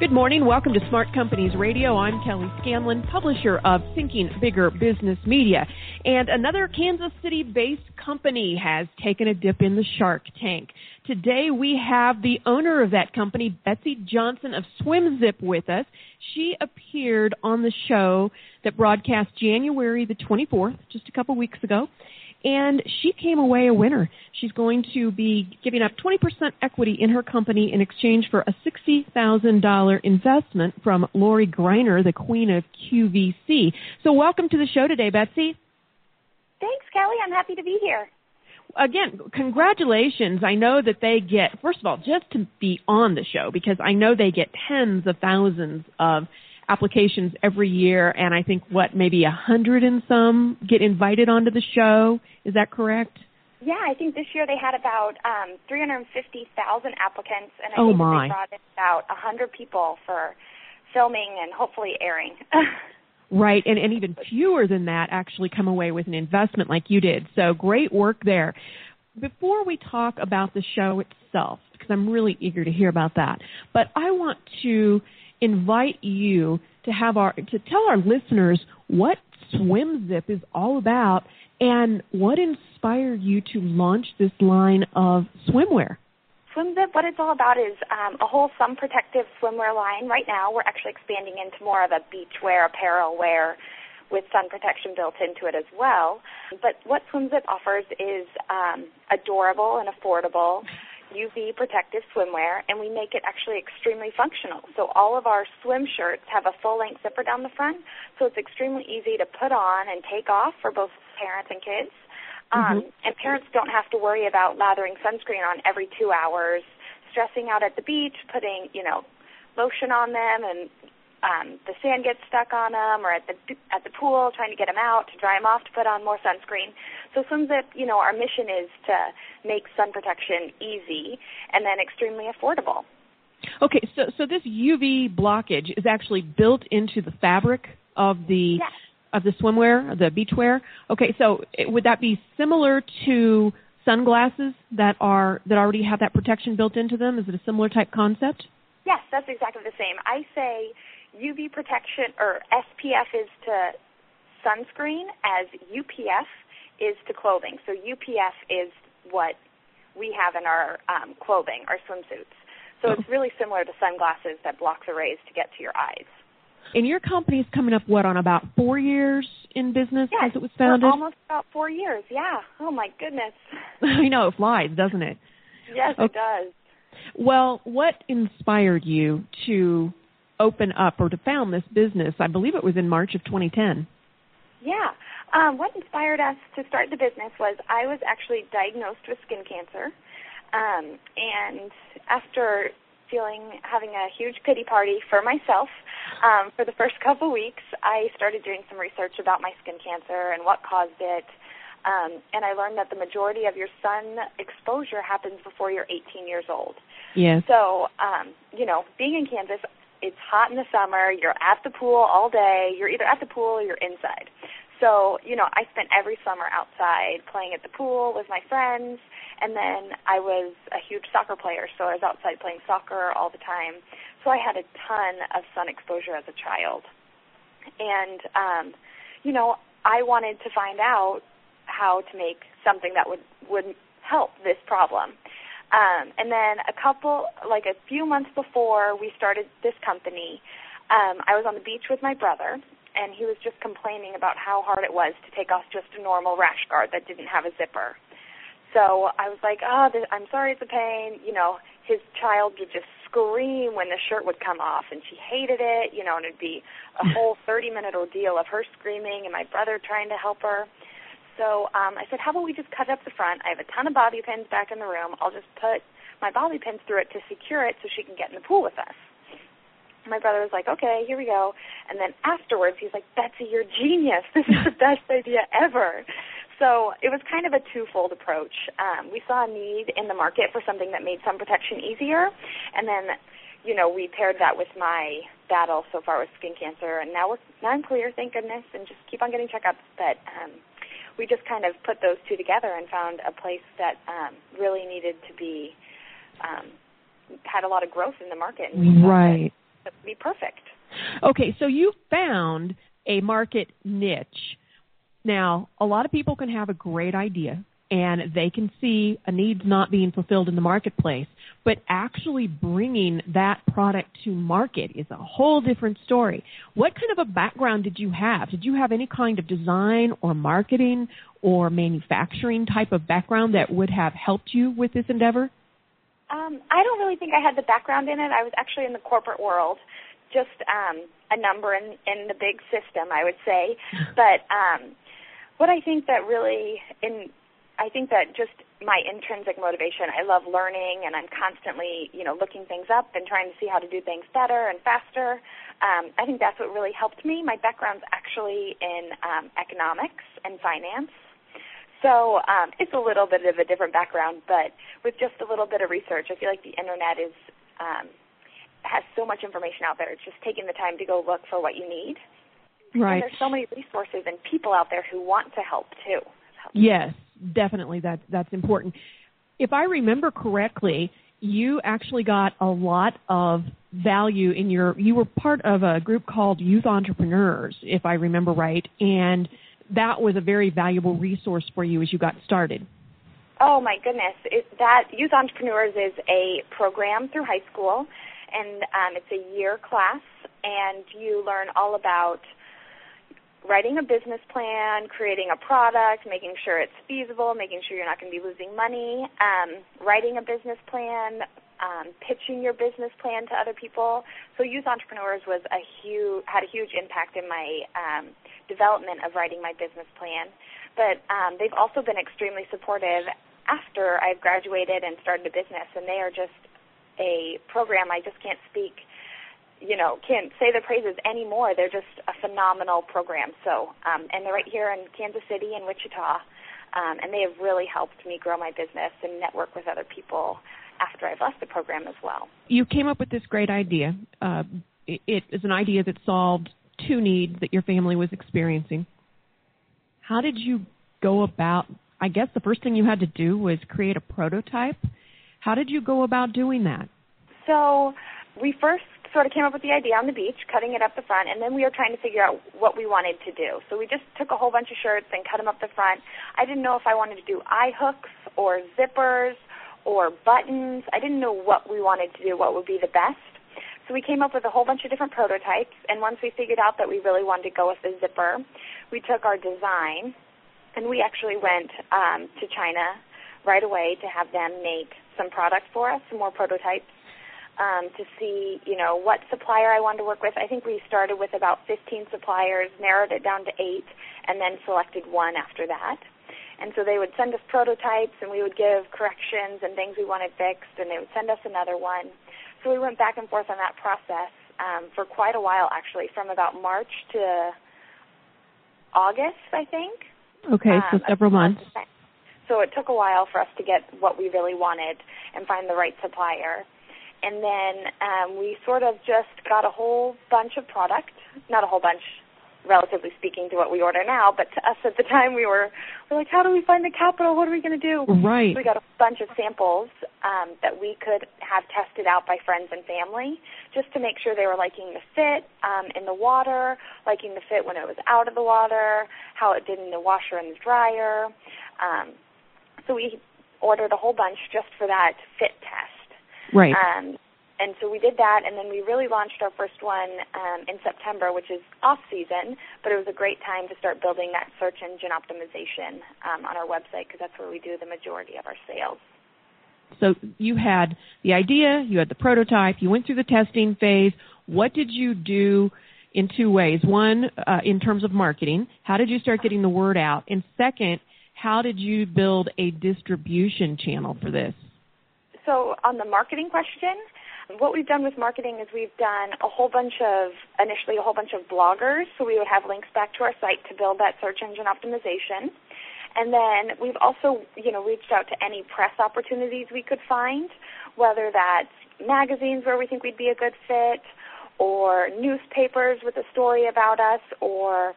Good morning. Welcome to Smart Companies Radio. I'm Kelly Scanlon, publisher of Thinking Bigger Business Media. And another Kansas City based company has taken a dip in the shark tank. Today we have the owner of that company, Betsy Johnson of SwimZip with us. She appeared on the show that broadcast January the 24th, just a couple weeks ago and she came away a winner. She's going to be giving up 20% equity in her company in exchange for a $60,000 investment from Lori Greiner, the queen of QVC. So welcome to the show today, Betsy. Thanks, Kelly. I'm happy to be here. Again, congratulations. I know that they get, first of all, just to be on the show, because I know they get tens of thousands of applications every year, and I think what maybe a hundred and some get invited onto the show. Is that correct? Yeah, I think this year they had about um, 350,000 applicants, and I oh think my. they brought in about 100 people for filming and hopefully airing. right, and, and even fewer than that actually come away with an investment like you did. So great work there. Before we talk about the show itself, because I'm really eager to hear about that, but I want to invite you to have our to tell our listeners what SwimZip is all about and what inspired you to launch this line of swimwear. SwimZip, what it's all about is um, a whole sun protective swimwear line. Right now, we're actually expanding into more of a beachwear, apparel wear with sun protection built into it as well. But what SwimZip offers is um, adorable and affordable UV protective swimwear, and we make it actually extremely functional. So all of our swim shirts have a full-length zipper down the front, so it's extremely easy to put on and take off for both parents and kids. Um, mm-hmm. and parents don't have to worry about lathering sunscreen on every two hours, stressing out at the beach, putting you know lotion on them, and um, the sand gets stuck on them, or at the at the pool trying to get them out to dry them off to put on more sunscreen. So SwimZip, you know, our mission is to make sun protection easy and then extremely affordable. Okay, so so this UV blockage is actually built into the fabric of the yes. of the swimwear, the beachwear. Okay, so it, would that be similar to sunglasses that are that already have that protection built into them? Is it a similar type concept? Yes, that's exactly the same. I say UV protection or SPF is to sunscreen as UPF is to clothing. So UPF is what we have in our um, clothing, our swimsuits. So it's really similar to sunglasses that block the rays to get to your eyes. And your company's coming up what on about four years in business yes, as it was founded? almost about four years. Yeah. Oh my goodness. you know it flies, doesn't it? Yes, okay. it does. Well, what inspired you to open up or to found this business? I believe it was in March of 2010. Yeah. Um, what inspired us to start the business was I was actually diagnosed with skin cancer. Um, and after feeling having a huge pity party for myself um, for the first couple weeks, I started doing some research about my skin cancer and what caused it. Um, and I learned that the majority of your sun exposure happens before you're 18 years old. Yes. So, um, you know, being in Kansas, it's hot in the summer. You're at the pool all day. You're either at the pool or you're inside. So, you know, I spent every summer outside playing at the pool with my friends, and then I was a huge soccer player, so I was outside playing soccer all the time. So I had a ton of sun exposure as a child. And um, you know, I wanted to find out how to make something that would would help this problem. Um, and then a couple, like a few months before we started this company, um, I was on the beach with my brother, and he was just complaining about how hard it was to take off just a normal rash guard that didn't have a zipper. So I was like, oh, this, I'm sorry, it's a pain. You know, his child would just scream when the shirt would come off, and she hated it. You know, and it'd be a whole 30-minute ordeal of her screaming and my brother trying to help her. So um, I said, how about we just cut up the front? I have a ton of bobby pins back in the room. I'll just put my bobby pins through it to secure it so she can get in the pool with us. My brother was like, okay, here we go. And then afterwards, he's like, Betsy, you're genius. This is the best idea ever. So it was kind of a twofold approach. Um, we saw a need in the market for something that made sun protection easier, and then, you know, we paired that with my battle so far with skin cancer, and now we're now I'm clear, thank goodness, and just keep on getting checkups. But um, we just kind of put those two together and found a place that um, really needed to be um, had a lot of growth in the market. And right. To be perfect. Okay, so you found a market niche. Now, a lot of people can have a great idea and they can see a needs not being fulfilled in the marketplace. But actually bringing that product to market is a whole different story. What kind of a background did you have? Did you have any kind of design or marketing or manufacturing type of background that would have helped you with this endeavor? Um, I don't really think I had the background in it. I was actually in the corporate world, just um, a number in, in the big system, I would say. But um, what I think that really in I think that just my intrinsic motivation, I love learning and I'm constantly, you know, looking things up and trying to see how to do things better and faster. Um, I think that's what really helped me. My background's actually in um, economics and finance. So um, it's a little bit of a different background, but with just a little bit of research, I feel like the internet is um, has so much information out there. It's just taking the time to go look for what you need. Right. And there's so many resources and people out there who want to help too. Yes, definitely that that's important. If I remember correctly, you actually got a lot of value in your you were part of a group called Youth Entrepreneurs, if I remember right, and that was a very valuable resource for you as you got started. Oh my goodness! It, that Youth Entrepreneurs is a program through high school, and um, it's a year class, and you learn all about writing a business plan, creating a product, making sure it's feasible, making sure you're not going to be losing money, um, writing a business plan, um, pitching your business plan to other people. So Youth Entrepreneurs was a huge had a huge impact in my um, development of writing my business plan. But um, they've also been extremely supportive after I've graduated and started a business, and they are just a program I just can't speak you know, can't say the praises anymore. They're just a phenomenal program. So, um, and they're right here in Kansas City and Wichita, um, and they have really helped me grow my business and network with other people after I've left the program as well. You came up with this great idea. Uh, it, it is an idea that solved two needs that your family was experiencing. How did you go about? I guess the first thing you had to do was create a prototype. How did you go about doing that? So we first sort of came up with the idea on the beach, cutting it up the front, and then we were trying to figure out what we wanted to do. So we just took a whole bunch of shirts and cut them up the front. I didn't know if I wanted to do eye hooks or zippers or buttons. I didn't know what we wanted to do, what would be the best. So we came up with a whole bunch of different prototypes, and once we figured out that we really wanted to go with the zipper, we took our design and we actually went um, to China right away to have them make some products for us, some more prototypes um, to see, you know, what supplier I wanted to work with. I think we started with about 15 suppliers, narrowed it down to eight, and then selected one after that. And so they would send us prototypes, and we would give corrections and things we wanted fixed, and they would send us another one. So we went back and forth on that process um, for quite a while, actually, from about March to August, I think. Okay, so um, several months. So it took a while for us to get what we really wanted and find the right supplier and then um, we sort of just got a whole bunch of product, not a whole bunch, relatively speaking to what we order now, but to us at the time we were we're like, how do we find the capital? What are we going to do? Right. So we got a bunch of samples um, that we could have tested out by friends and family, just to make sure they were liking the fit um, in the water, liking the fit when it was out of the water, how it did in the washer and the dryer. Um, so we ordered a whole bunch just for that fit test. Right. Um, and so we did that, and then we really launched our first one um, in September, which is off season, but it was a great time to start building that search engine optimization um, on our website because that's where we do the majority of our sales. So you had the idea, you had the prototype, you went through the testing phase. What did you do in two ways? One, uh, in terms of marketing, how did you start getting the word out? And second, how did you build a distribution channel for this? So, on the marketing question, what we've done with marketing is we've done a whole bunch of, initially a whole bunch of bloggers, so we would have links back to our site to build that search engine optimization. And then we've also, you know, reached out to any press opportunities we could find, whether that's magazines where we think we'd be a good fit, or newspapers with a story about us, or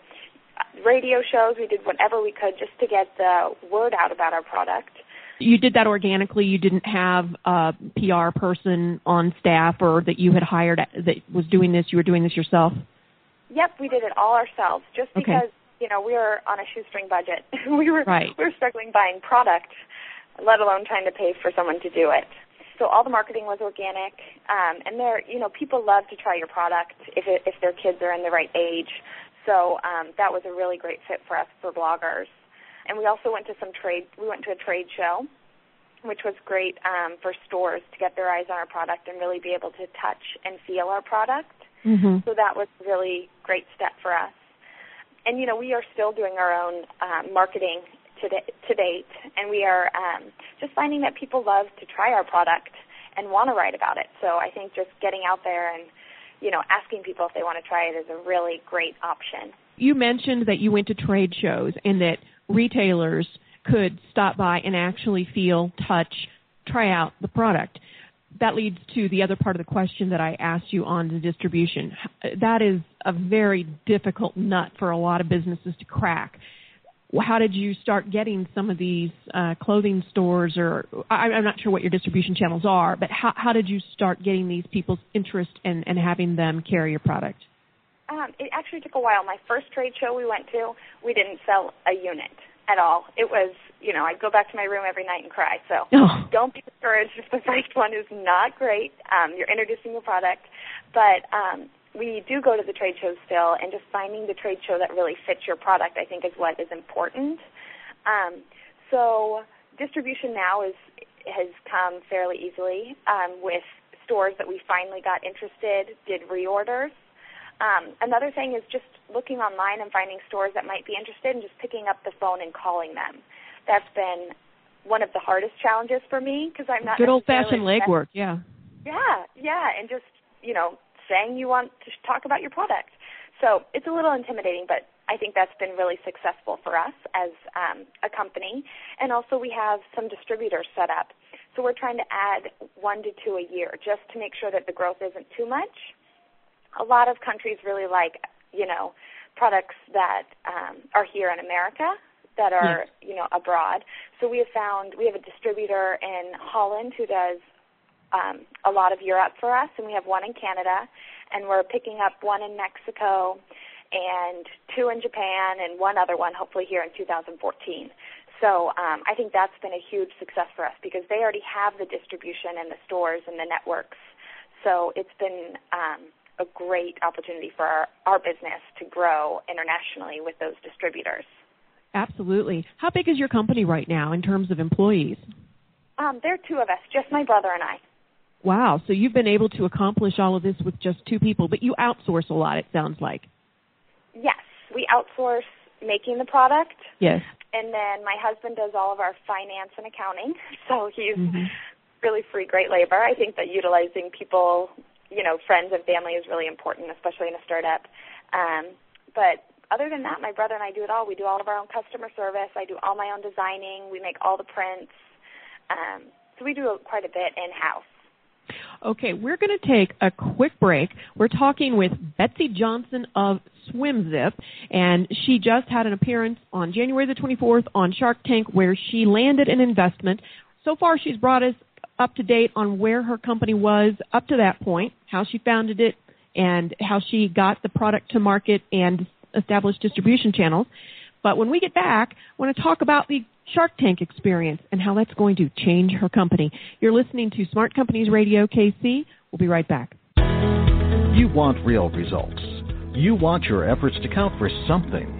radio shows. We did whatever we could just to get the word out about our product you did that organically. You didn't have a PR person on staff or that you had hired that was doing this. You were doing this yourself. Yep, we did it all ourselves. Just because you know we were on a shoestring budget. we were right. we were struggling buying product, let alone trying to pay for someone to do it. So all the marketing was organic, um, and there you know people love to try your product if it, if their kids are in the right age. So um, that was a really great fit for us for bloggers. And we also went to some trade. We went to a trade show, which was great um, for stores to get their eyes on our product and really be able to touch and feel our product. Mm-hmm. So that was a really great step for us. And you know, we are still doing our own um, marketing to, de- to date, and we are um, just finding that people love to try our product and want to write about it. So I think just getting out there and you know asking people if they want to try it is a really great option. You mentioned that you went to trade shows and that retailers could stop by and actually feel, touch, try out the product. That leads to the other part of the question that I asked you on the distribution. That is a very difficult nut for a lot of businesses to crack. How did you start getting some of these uh, clothing stores, or I, am not sure what your distribution channels are, but how, how did you start getting these people's interest and, and having them carry your product? Um, it actually took a while. My first trade show we went to, we didn't sell a unit at all. It was, you know, I'd go back to my room every night and cry. So oh. don't be discouraged if the first one is not great. Um, you're introducing a product, but um, we do go to the trade shows still, and just finding the trade show that really fits your product, I think, is what is important. Um, so distribution now is has come fairly easily um, with stores that we finally got interested, did reorders. Um, another thing is just looking online and finding stores that might be interested and just picking up the phone and calling them. That's been one of the hardest challenges for me because I'm not good old fashioned legwork. Yeah. Yeah, yeah, and just you know saying you want to talk about your product. So it's a little intimidating, but I think that's been really successful for us as um, a company. And also we have some distributors set up. So we're trying to add one to two a year just to make sure that the growth isn't too much a lot of countries really like, you know, products that um, are here in America that are, yes. you know, abroad. So we have found we have a distributor in Holland who does um, a lot of Europe for us, and we have one in Canada, and we're picking up one in Mexico and two in Japan and one other one hopefully here in 2014. So um, I think that's been a huge success for us because they already have the distribution and the stores and the networks. So it's been um, a great opportunity for our, our business to grow internationally with those distributors. Absolutely. How big is your company right now in terms of employees? Um, there are two of us, just my brother and I. Wow. So you've been able to accomplish all of this with just two people, but you outsource a lot, it sounds like. Yes. We outsource making the product. Yes. And then my husband does all of our finance and accounting. So he's mm-hmm. really free, great labor. I think that utilizing people you know, friends and family is really important, especially in a startup. Um, but other than that, my brother and I do it all. We do all of our own customer service. I do all my own designing. We make all the prints. Um, so we do quite a bit in house. Okay, we're going to take a quick break. We're talking with Betsy Johnson of SwimZip, and she just had an appearance on January the 24th on Shark Tank where she landed an investment. So far, she's brought us up to date on where her company was up to that point, how she founded it, and how she got the product to market and established distribution channels. But when we get back, I want to talk about the Shark Tank experience and how that's going to change her company. You're listening to Smart Companies Radio KC. We'll be right back. You want real results. You want your efforts to count for something.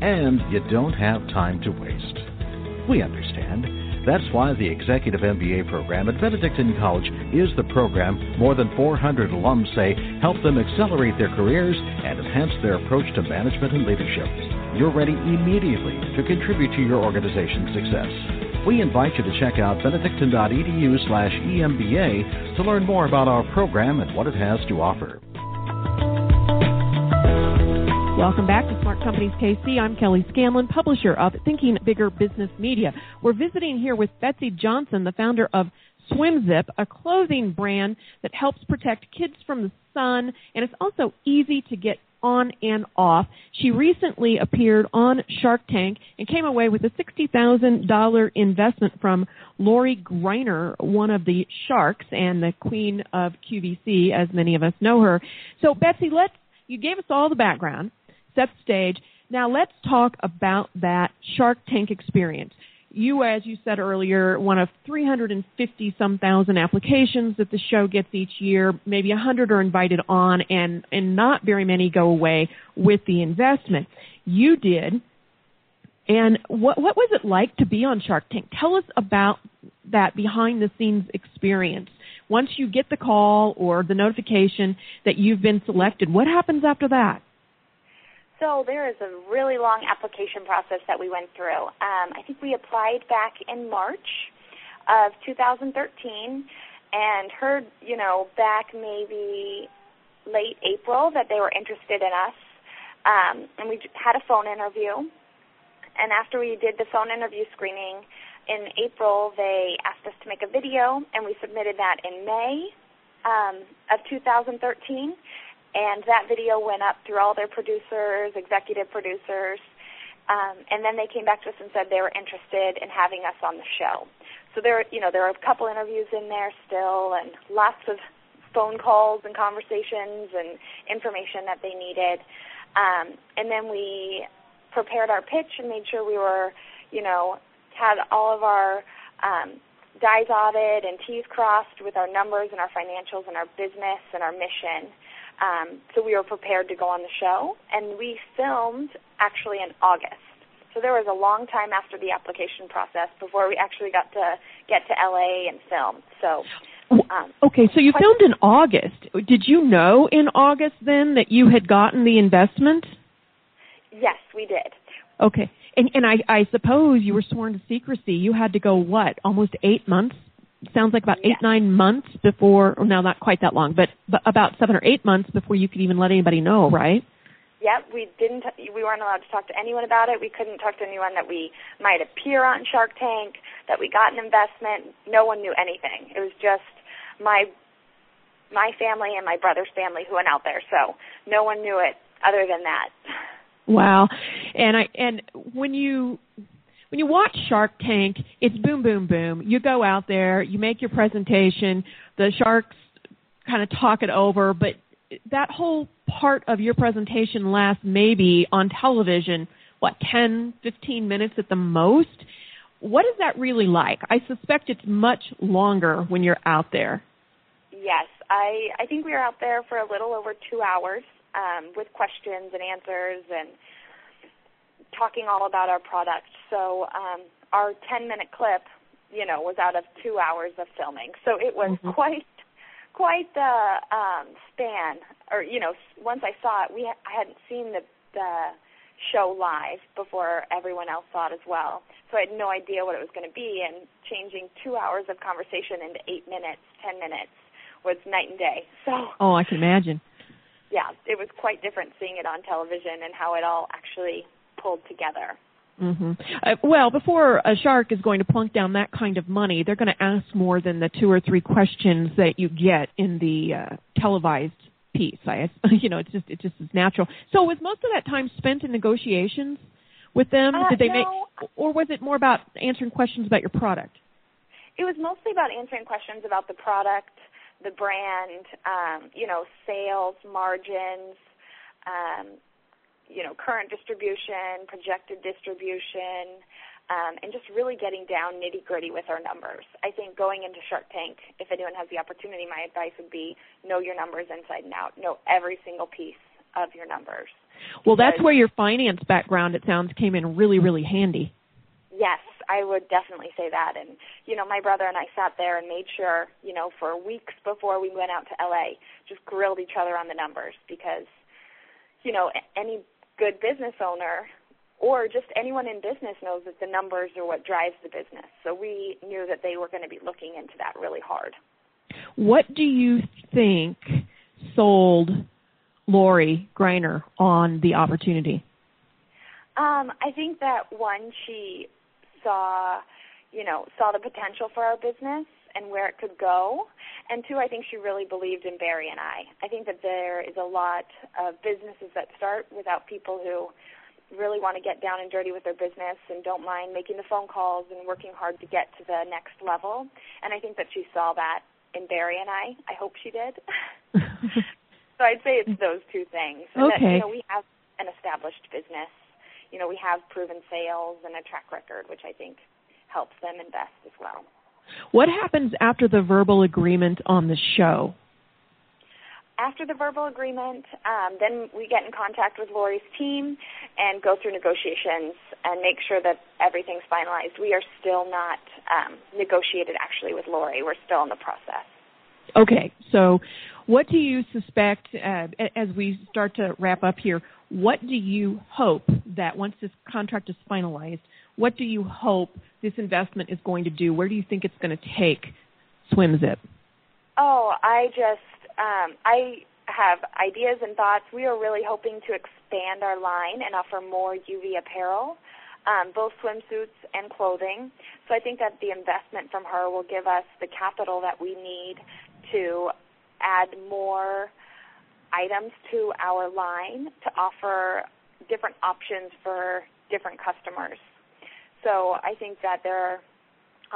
And you don't have time to waste. We understand. That's why the Executive MBA program at Benedictine College is the program more than 400 alums say help them accelerate their careers and enhance their approach to management and leadership. you're ready immediately to contribute to your organization's success. We invite you to check out benedictine.edu slash EMBA to learn more about our program and what it has to offer. Welcome back to Smart Companies KC. I'm Kelly Scanlon, publisher of Thinking Bigger Business Media. We're visiting here with Betsy Johnson, the founder of SwimZip, a clothing brand that helps protect kids from the sun, and it's also easy to get on and off. She recently appeared on Shark Tank and came away with a $60,000 investment from Lori Greiner, one of the sharks and the queen of QVC, as many of us know her. So, Betsy, let's, you gave us all the background, set stage. Now let's talk about that Shark Tank experience you, as you said earlier, one of 350 some thousand applications that the show gets each year. Maybe 100 are invited on, and and not very many go away with the investment. You did. And what what was it like to be on Shark Tank? Tell us about that behind the scenes experience. Once you get the call or the notification that you've been selected, what happens after that? So there is a really long application process that we went through. Um, I think we applied back in March of 2013 and heard, you know, back maybe late April that they were interested in us. Um, and we had a phone interview. And after we did the phone interview screening in April, they asked us to make a video, and we submitted that in May um, of 2013 and that video went up through all their producers, executive producers, um, and then they came back to us and said they were interested in having us on the show. So there, you know, there are a couple interviews in there still, and lots of phone calls and conversations and information that they needed. Um, and then we prepared our pitch and made sure we were, you know, had all of our um, dotted and T's crossed with our numbers and our financials and our business and our mission. Um, so we were prepared to go on the show, and we filmed actually in August. So there was a long time after the application process before we actually got to get to LA and film. So. Um, okay, so you filmed in August. Did you know in August then that you had gotten the investment? Yes, we did. Okay, and and I I suppose you were sworn to secrecy. You had to go what almost eight months sounds like about eight nine months before or no not quite that long but, but about seven or eight months before you could even let anybody know right? Yep we didn't we weren't allowed to talk to anyone about it. We couldn't talk to anyone that we might appear on shark tank that we got an investment. No one knew anything. It was just my my family and my brother's family who went out there so no one knew it other than that. Wow. And i and when you when you watch Shark Tank, it's boom, boom, boom. You go out there, you make your presentation, the sharks kind of talk it over, but that whole part of your presentation lasts maybe on television, what, 10, 15 minutes at the most? What is that really like? I suspect it's much longer when you're out there. Yes, I I think we were out there for a little over two hours um, with questions and answers and talking all about our product. So um, our 10 minute clip, you know, was out of two hours of filming. So it was mm-hmm. quite quite the um, span. Or you know, once I saw it, we ha- I hadn't seen the the show live before everyone else saw it as well. So I had no idea what it was going to be. And changing two hours of conversation into eight minutes, ten minutes was night and day. So oh, I can imagine. Yeah, it was quite different seeing it on television and how it all actually pulled together. Mm-hmm. Uh, well, before a shark is going to plunk down that kind of money, they're going to ask more than the two or three questions that you get in the uh, televised piece. I, you know, it's just it just is natural. So, was most of that time spent in negotiations with them? Uh, Did they no. make, or was it more about answering questions about your product? It was mostly about answering questions about the product, the brand, um, you know, sales, margins, um, you know, current distribution, projected distribution, um, and just really getting down nitty gritty with our numbers. I think going into Shark Tank, if anyone has the opportunity, my advice would be know your numbers inside and out. Know every single piece of your numbers. Well, that's where your finance background, it sounds, came in really, really handy. Yes, I would definitely say that. And, you know, my brother and I sat there and made sure, you know, for weeks before we went out to LA, just grilled each other on the numbers because, you know, any good business owner or just anyone in business knows that the numbers are what drives the business. So we knew that they were going to be looking into that really hard. What do you think sold Lori Greiner on the opportunity? Um, I think that one, she saw, you know, saw the potential for our business and where it could go. And two, I think she really believed in Barry and I. I think that there is a lot of businesses that start without people who really want to get down and dirty with their business and don't mind making the phone calls and working hard to get to the next level. And I think that she saw that in Barry and I. I hope she did. so I'd say it's those two things. And okay. That, you know, we have an established business. You know, we have proven sales and a track record, which I think helps them invest as well. What happens after the verbal agreement on the show? After the verbal agreement, um, then we get in contact with Lori's team and go through negotiations and make sure that everything's finalized. We are still not um, negotiated actually with Lori. We're still in the process. Okay, so what do you suspect uh, as we start to wrap up here? What do you hope that once this contract is finalized, what do you hope this investment is going to do? Where do you think it's going to take SwimZip? Oh, I just um, I have ideas and thoughts. We are really hoping to expand our line and offer more UV apparel, um, both swimsuits and clothing. So I think that the investment from her will give us the capital that we need to add more items to our line to offer different options for different customers. So I think that there are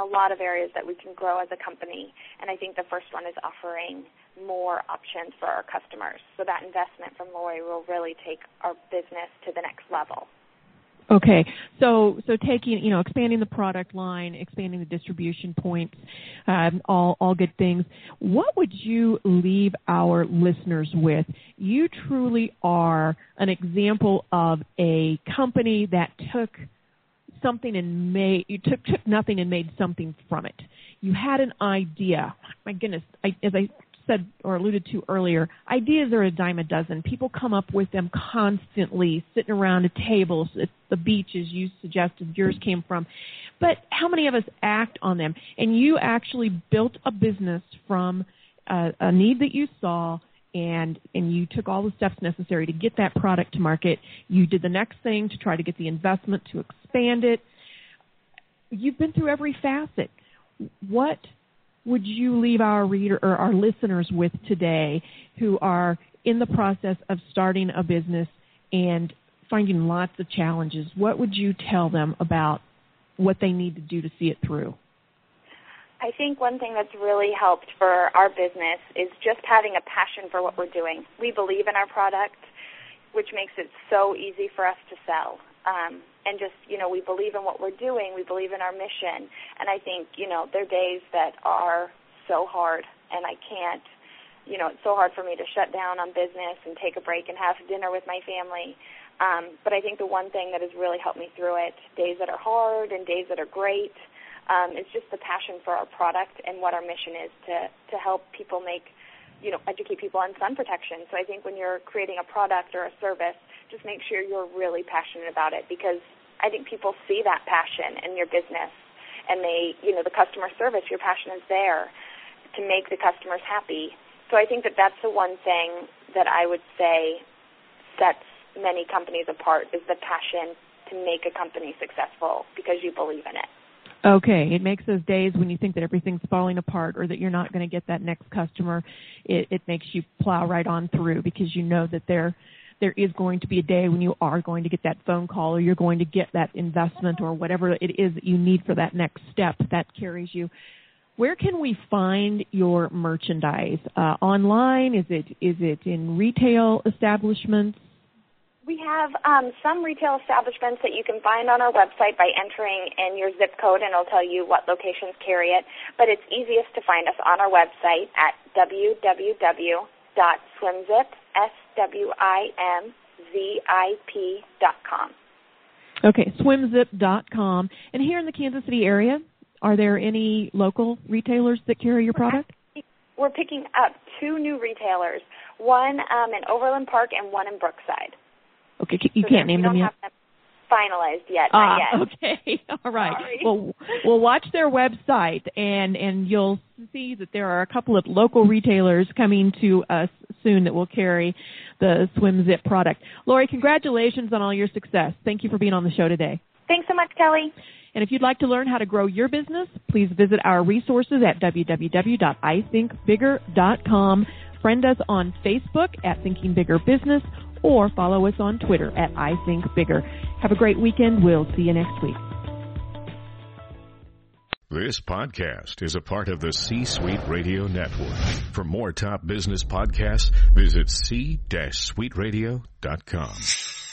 a lot of areas that we can grow as a company, and I think the first one is offering more options for our customers. So that investment from Lori will really take our business to the next level. Okay, so so taking you know expanding the product line, expanding the distribution points, um, all all good things. What would you leave our listeners with? You truly are an example of a company that took something and made you took took nothing and made something from it. You had an idea. My goodness, I, as I said or alluded to earlier, ideas are a dime a dozen. People come up with them constantly, sitting around a table at the beach, as you suggested yours came from. But how many of us act on them? And you actually built a business from a, a need that you saw and and you took all the steps necessary to get that product to market. You did the next thing to try to get the investment to expand it. You've been through every facet. What would you leave our reader or our listeners with today who are in the process of starting a business and finding lots of challenges? What would you tell them about what they need to do to see it through? I think one thing that's really helped for our business is just having a passion for what we're doing. We believe in our product, which makes it so easy for us to sell. Um, and just, you know, we believe in what we're doing. We believe in our mission. And I think, you know, there are days that are so hard, and I can't, you know, it's so hard for me to shut down on business and take a break and have dinner with my family. Um, but I think the one thing that has really helped me through it, days that are hard and days that are great, um, it's just the passion for our product and what our mission is to to help people make, you know, educate people on sun protection. So I think when you're creating a product or a service, just make sure you're really passionate about it because I think people see that passion in your business and they, you know, the customer service, your passion is there to make the customers happy. So I think that that's the one thing that I would say sets many companies apart is the passion to make a company successful because you believe in it. Okay, it makes those days when you think that everything's falling apart or that you're not going to get that next customer, it, it makes you plow right on through because you know that there there is going to be a day when you are going to get that phone call or you're going to get that investment or whatever it is that you need for that next step that carries you. Where can we find your merchandise? Uh, online? Is it is it in retail establishments? We have um, some retail establishments that you can find on our website by entering in your zip code, and it'll tell you what locations carry it. But it's easiest to find us on our website at www.swimzip.com. Okay, swimzip.com. And here in the Kansas City area, are there any local retailers that carry your product? We're picking up two new retailers, one um, in Overland Park and one in Brookside. Okay, you so can't name them yet. Finalized yet. Ah, yet. okay. All right. Sorry. Well, we'll watch their website and and you'll see that there are a couple of local retailers coming to us soon that will carry the Swim Zip product. Lori, congratulations on all your success. Thank you for being on the show today. Thanks so much, Kelly. And if you'd like to learn how to grow your business, please visit our resources at www.ithinkbigger.com. Friend us on Facebook at Thinking Bigger Business or follow us on Twitter at I Think Bigger. Have a great weekend. We'll see you next week. This podcast is a part of the C Suite Radio Network. For more top business podcasts, visit c-suiteradio.com.